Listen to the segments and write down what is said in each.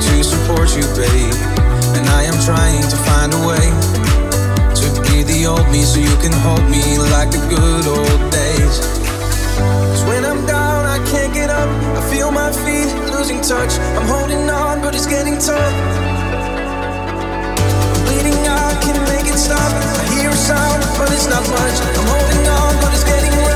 To support you, babe. And I am trying to find a way to be the old me so you can hold me like the good old days. Cause when I'm down, I can't get up. I feel my feet losing touch. I'm holding on, but it's getting tough. Bleeding out, can't make it stop. I hear a sound, but it's not much. I'm holding on, but it's getting rough.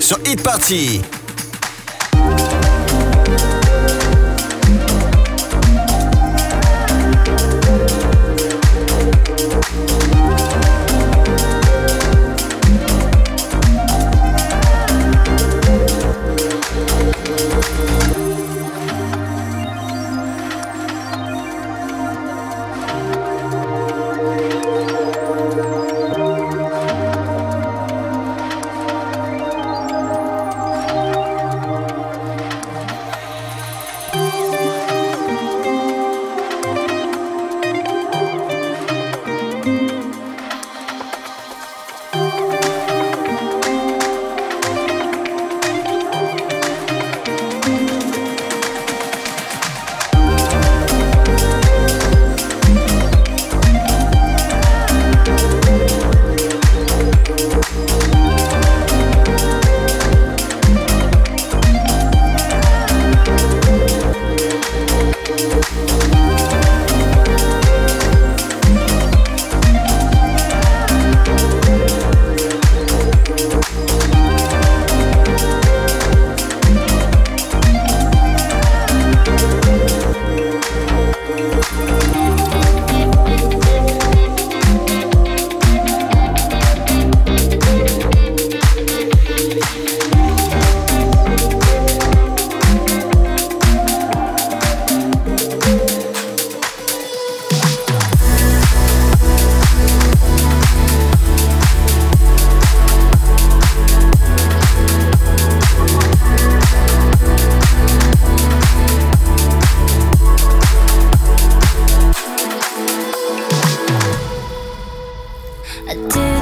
Sur Hit Party. I do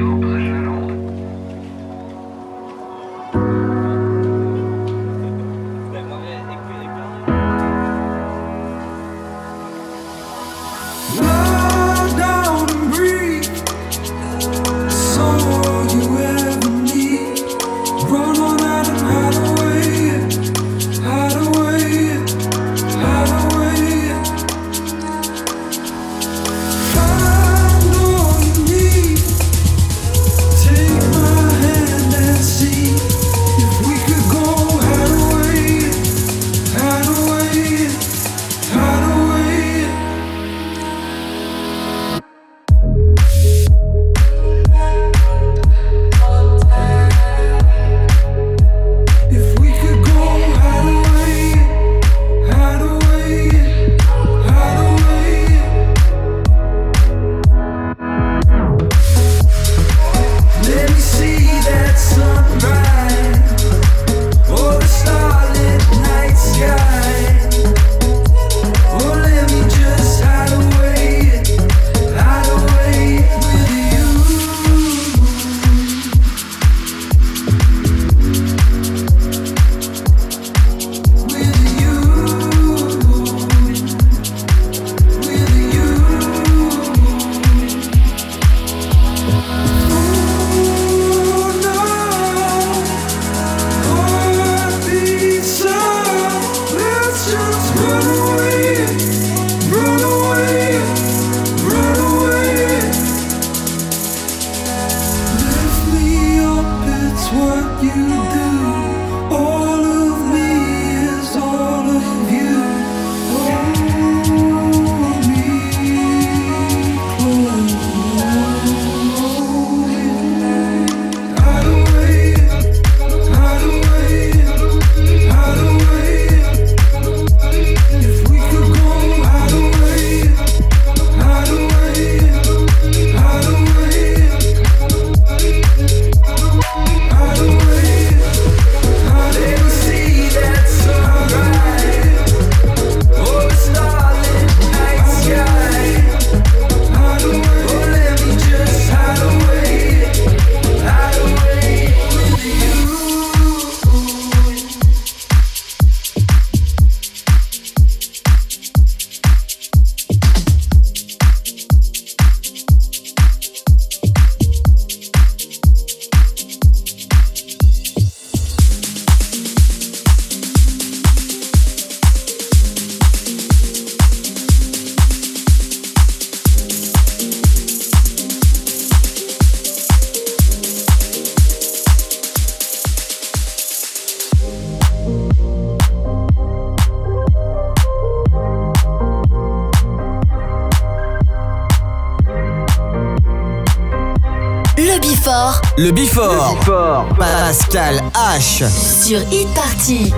Le Bifort. Pascal H. Sur Hit Party.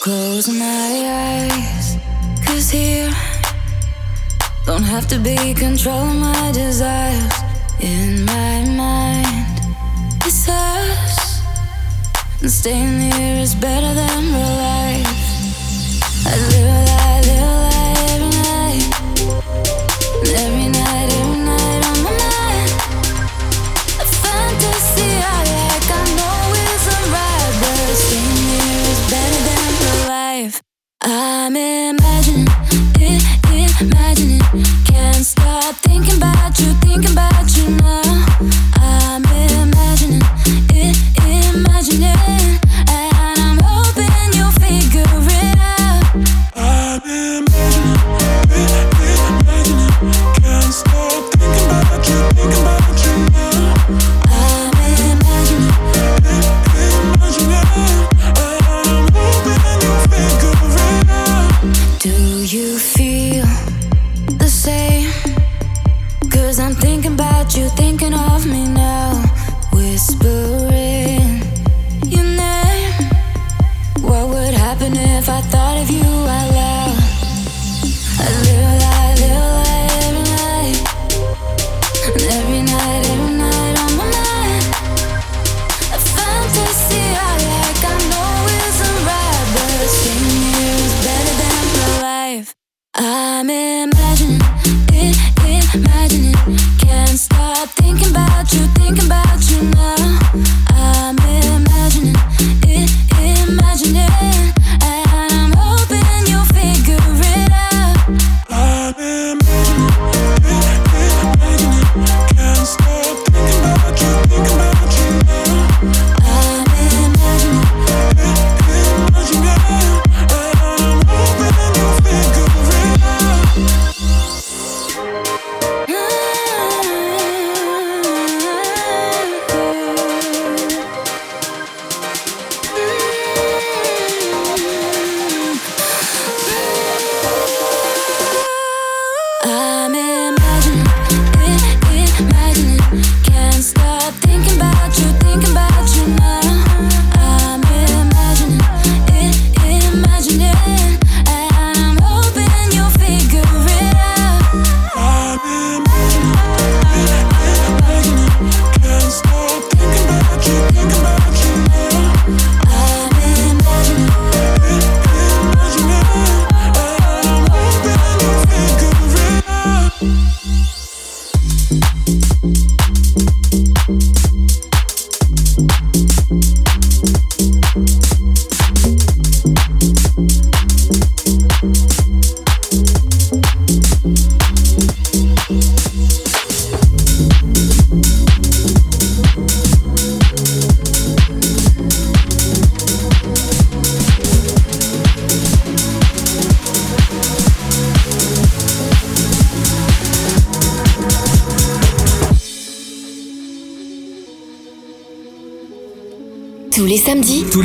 Close my eyes, cause here don't have to be controlling my desires in my Staying here is better than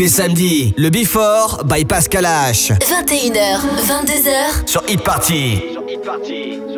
les samedis, le Before by Pascal H. 21h, 22h sur Hit Party. Sur Hit Party. Sur Hit Party.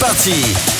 Party.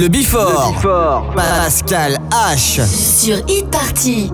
Le Bifort. Le Bifort. Pascal H. Sur Hit Party.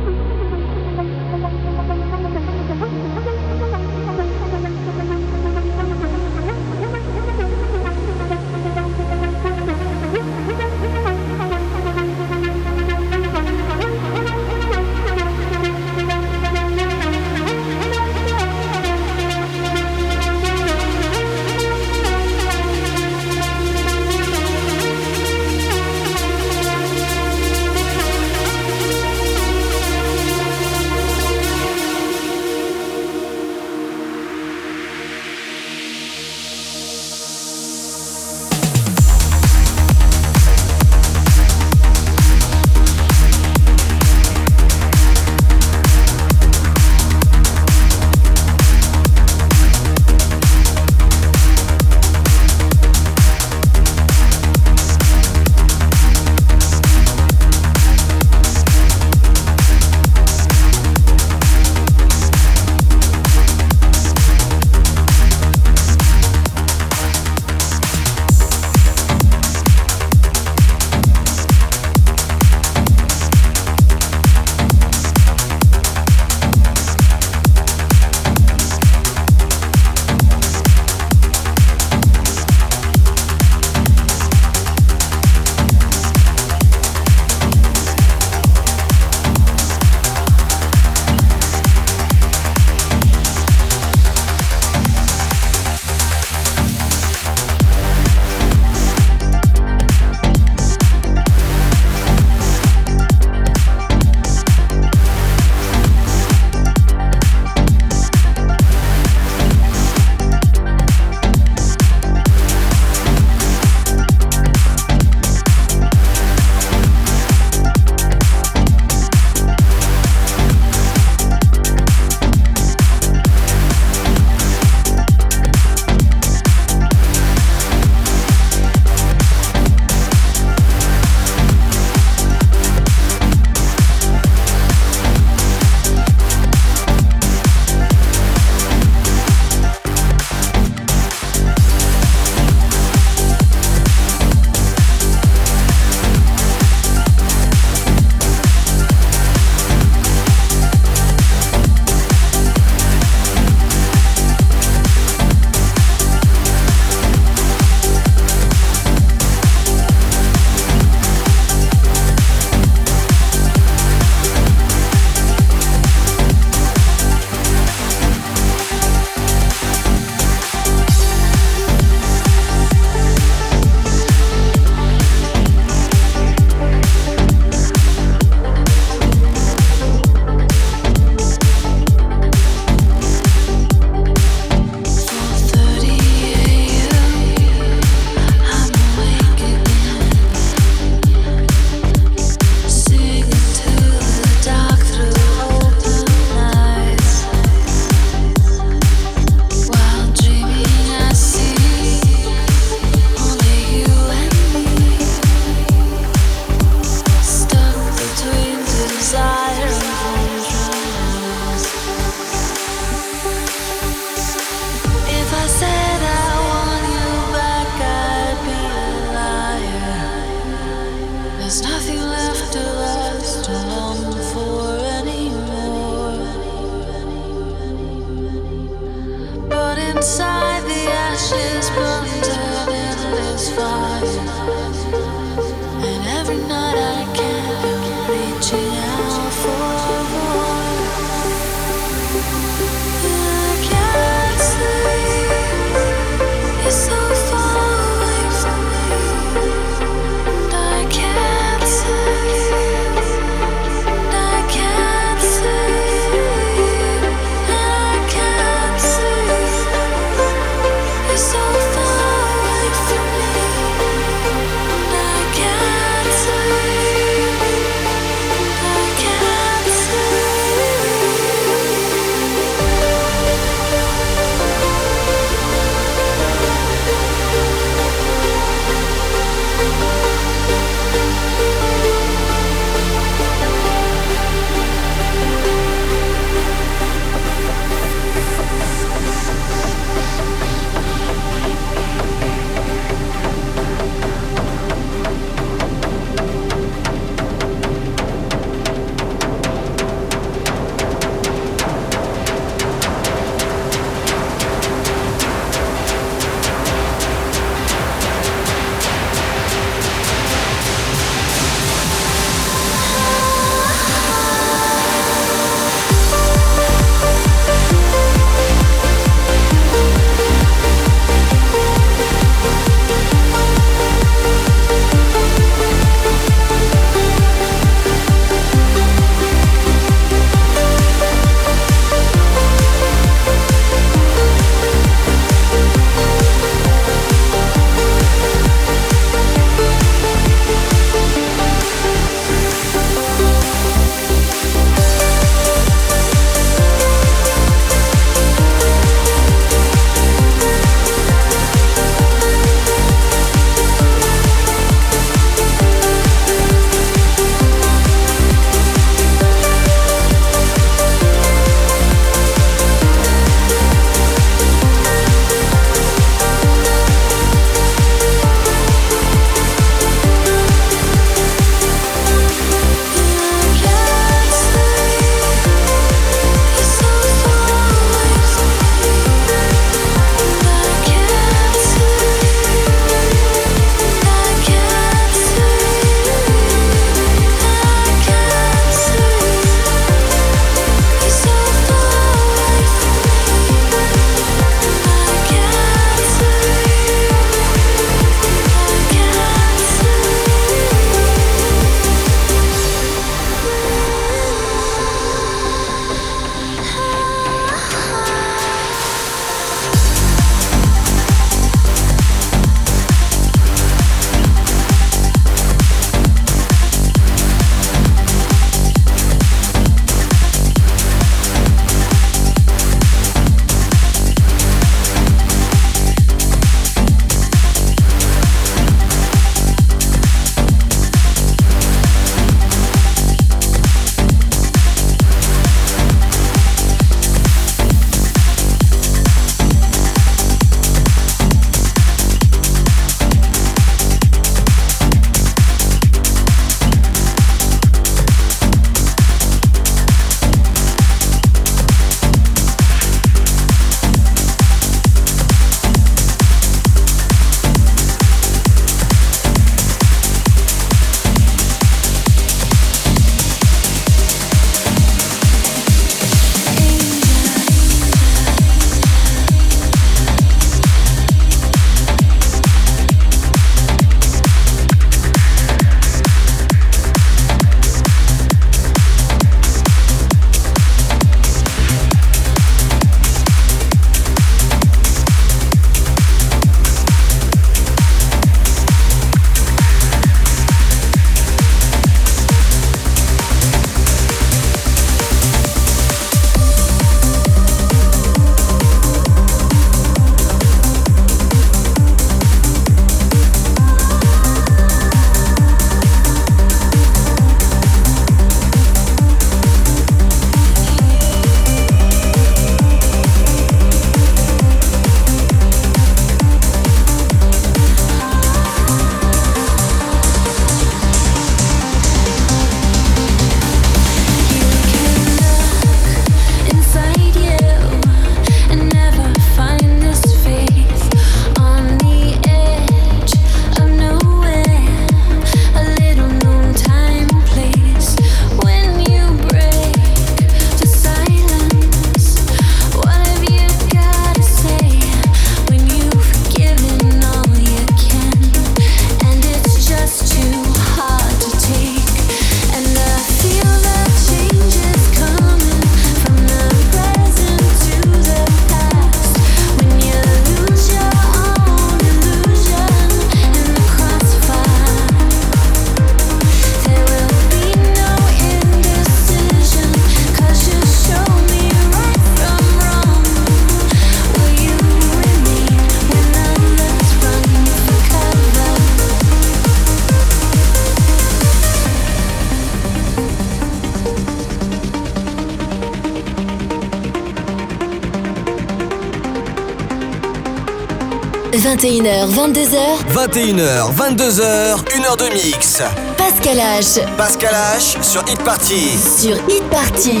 21h, 22h. 21h, 22h, 1h de mix. Pascal H. Pascal H sur Hit Party. Sur Hit Party.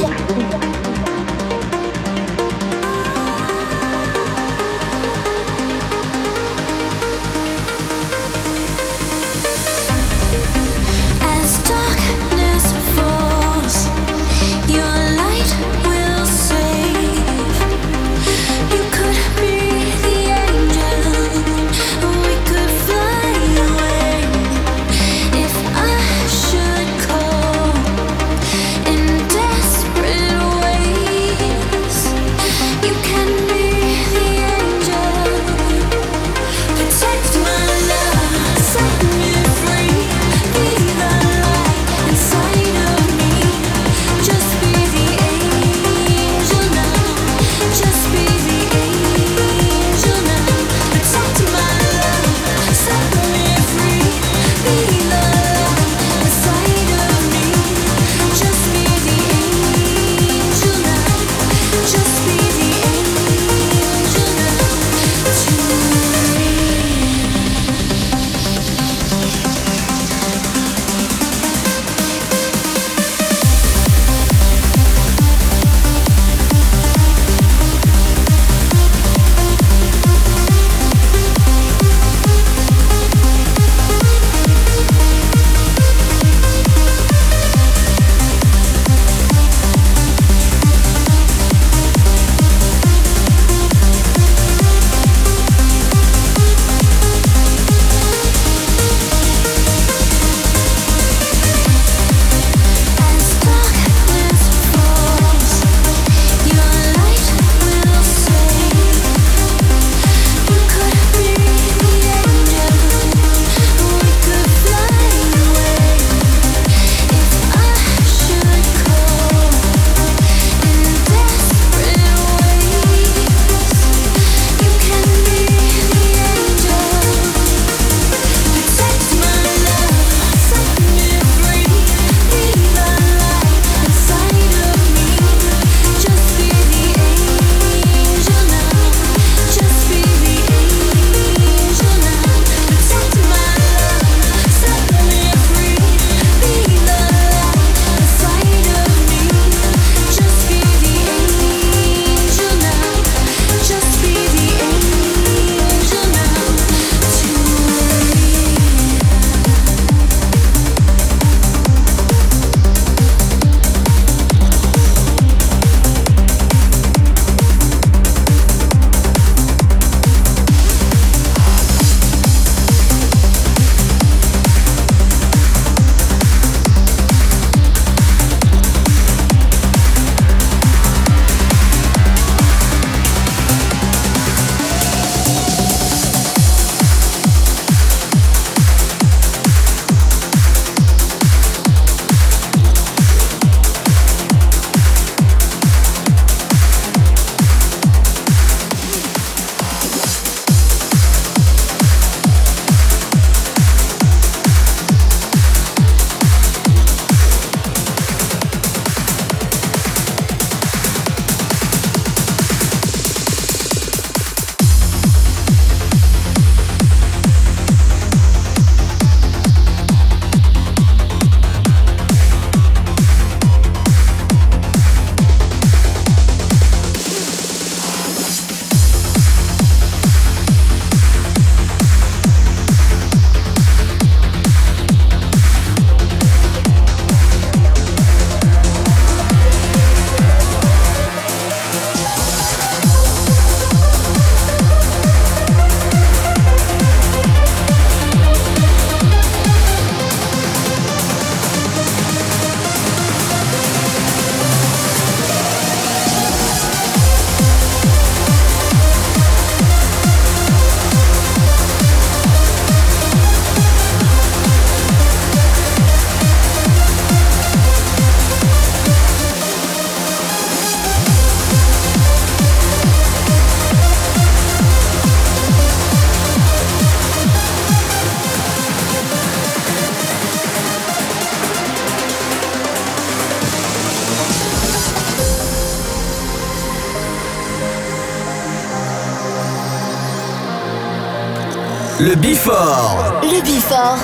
Le Bifort. Le Bifort.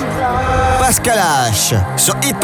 Pascal H. Sur Hit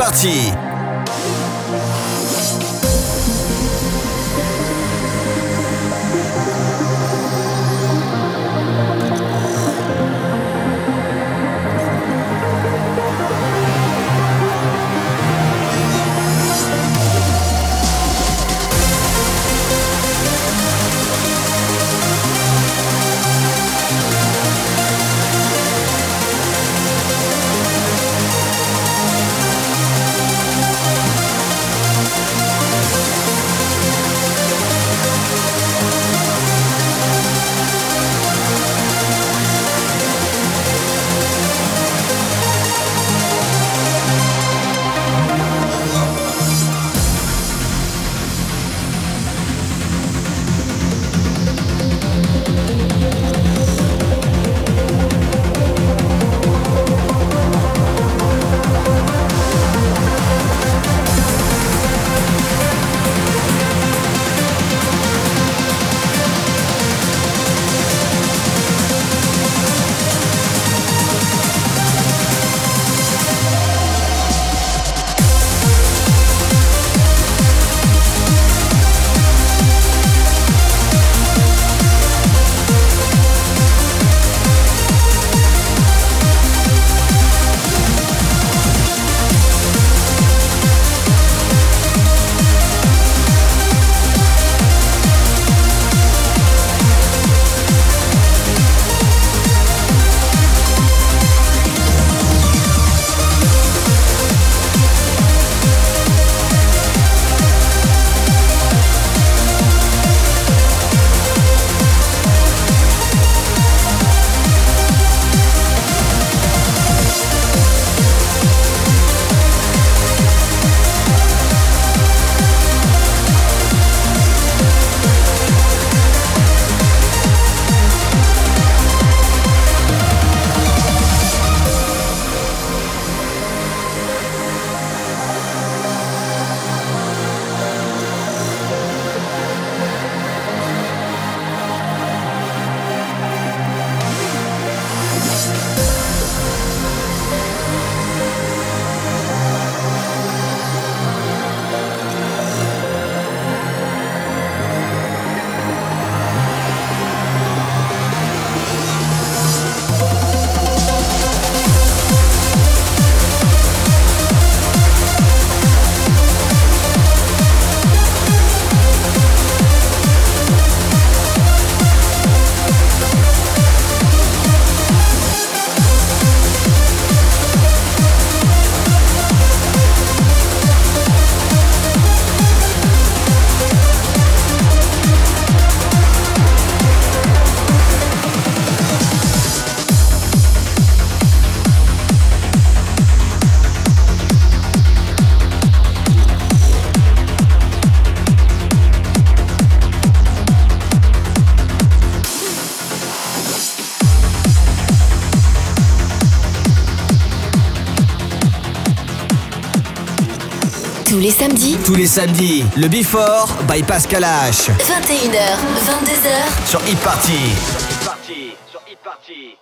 les samedis. Tous les samedis, le Before by Pascal H. 21h, 22h. Sur Hit Party.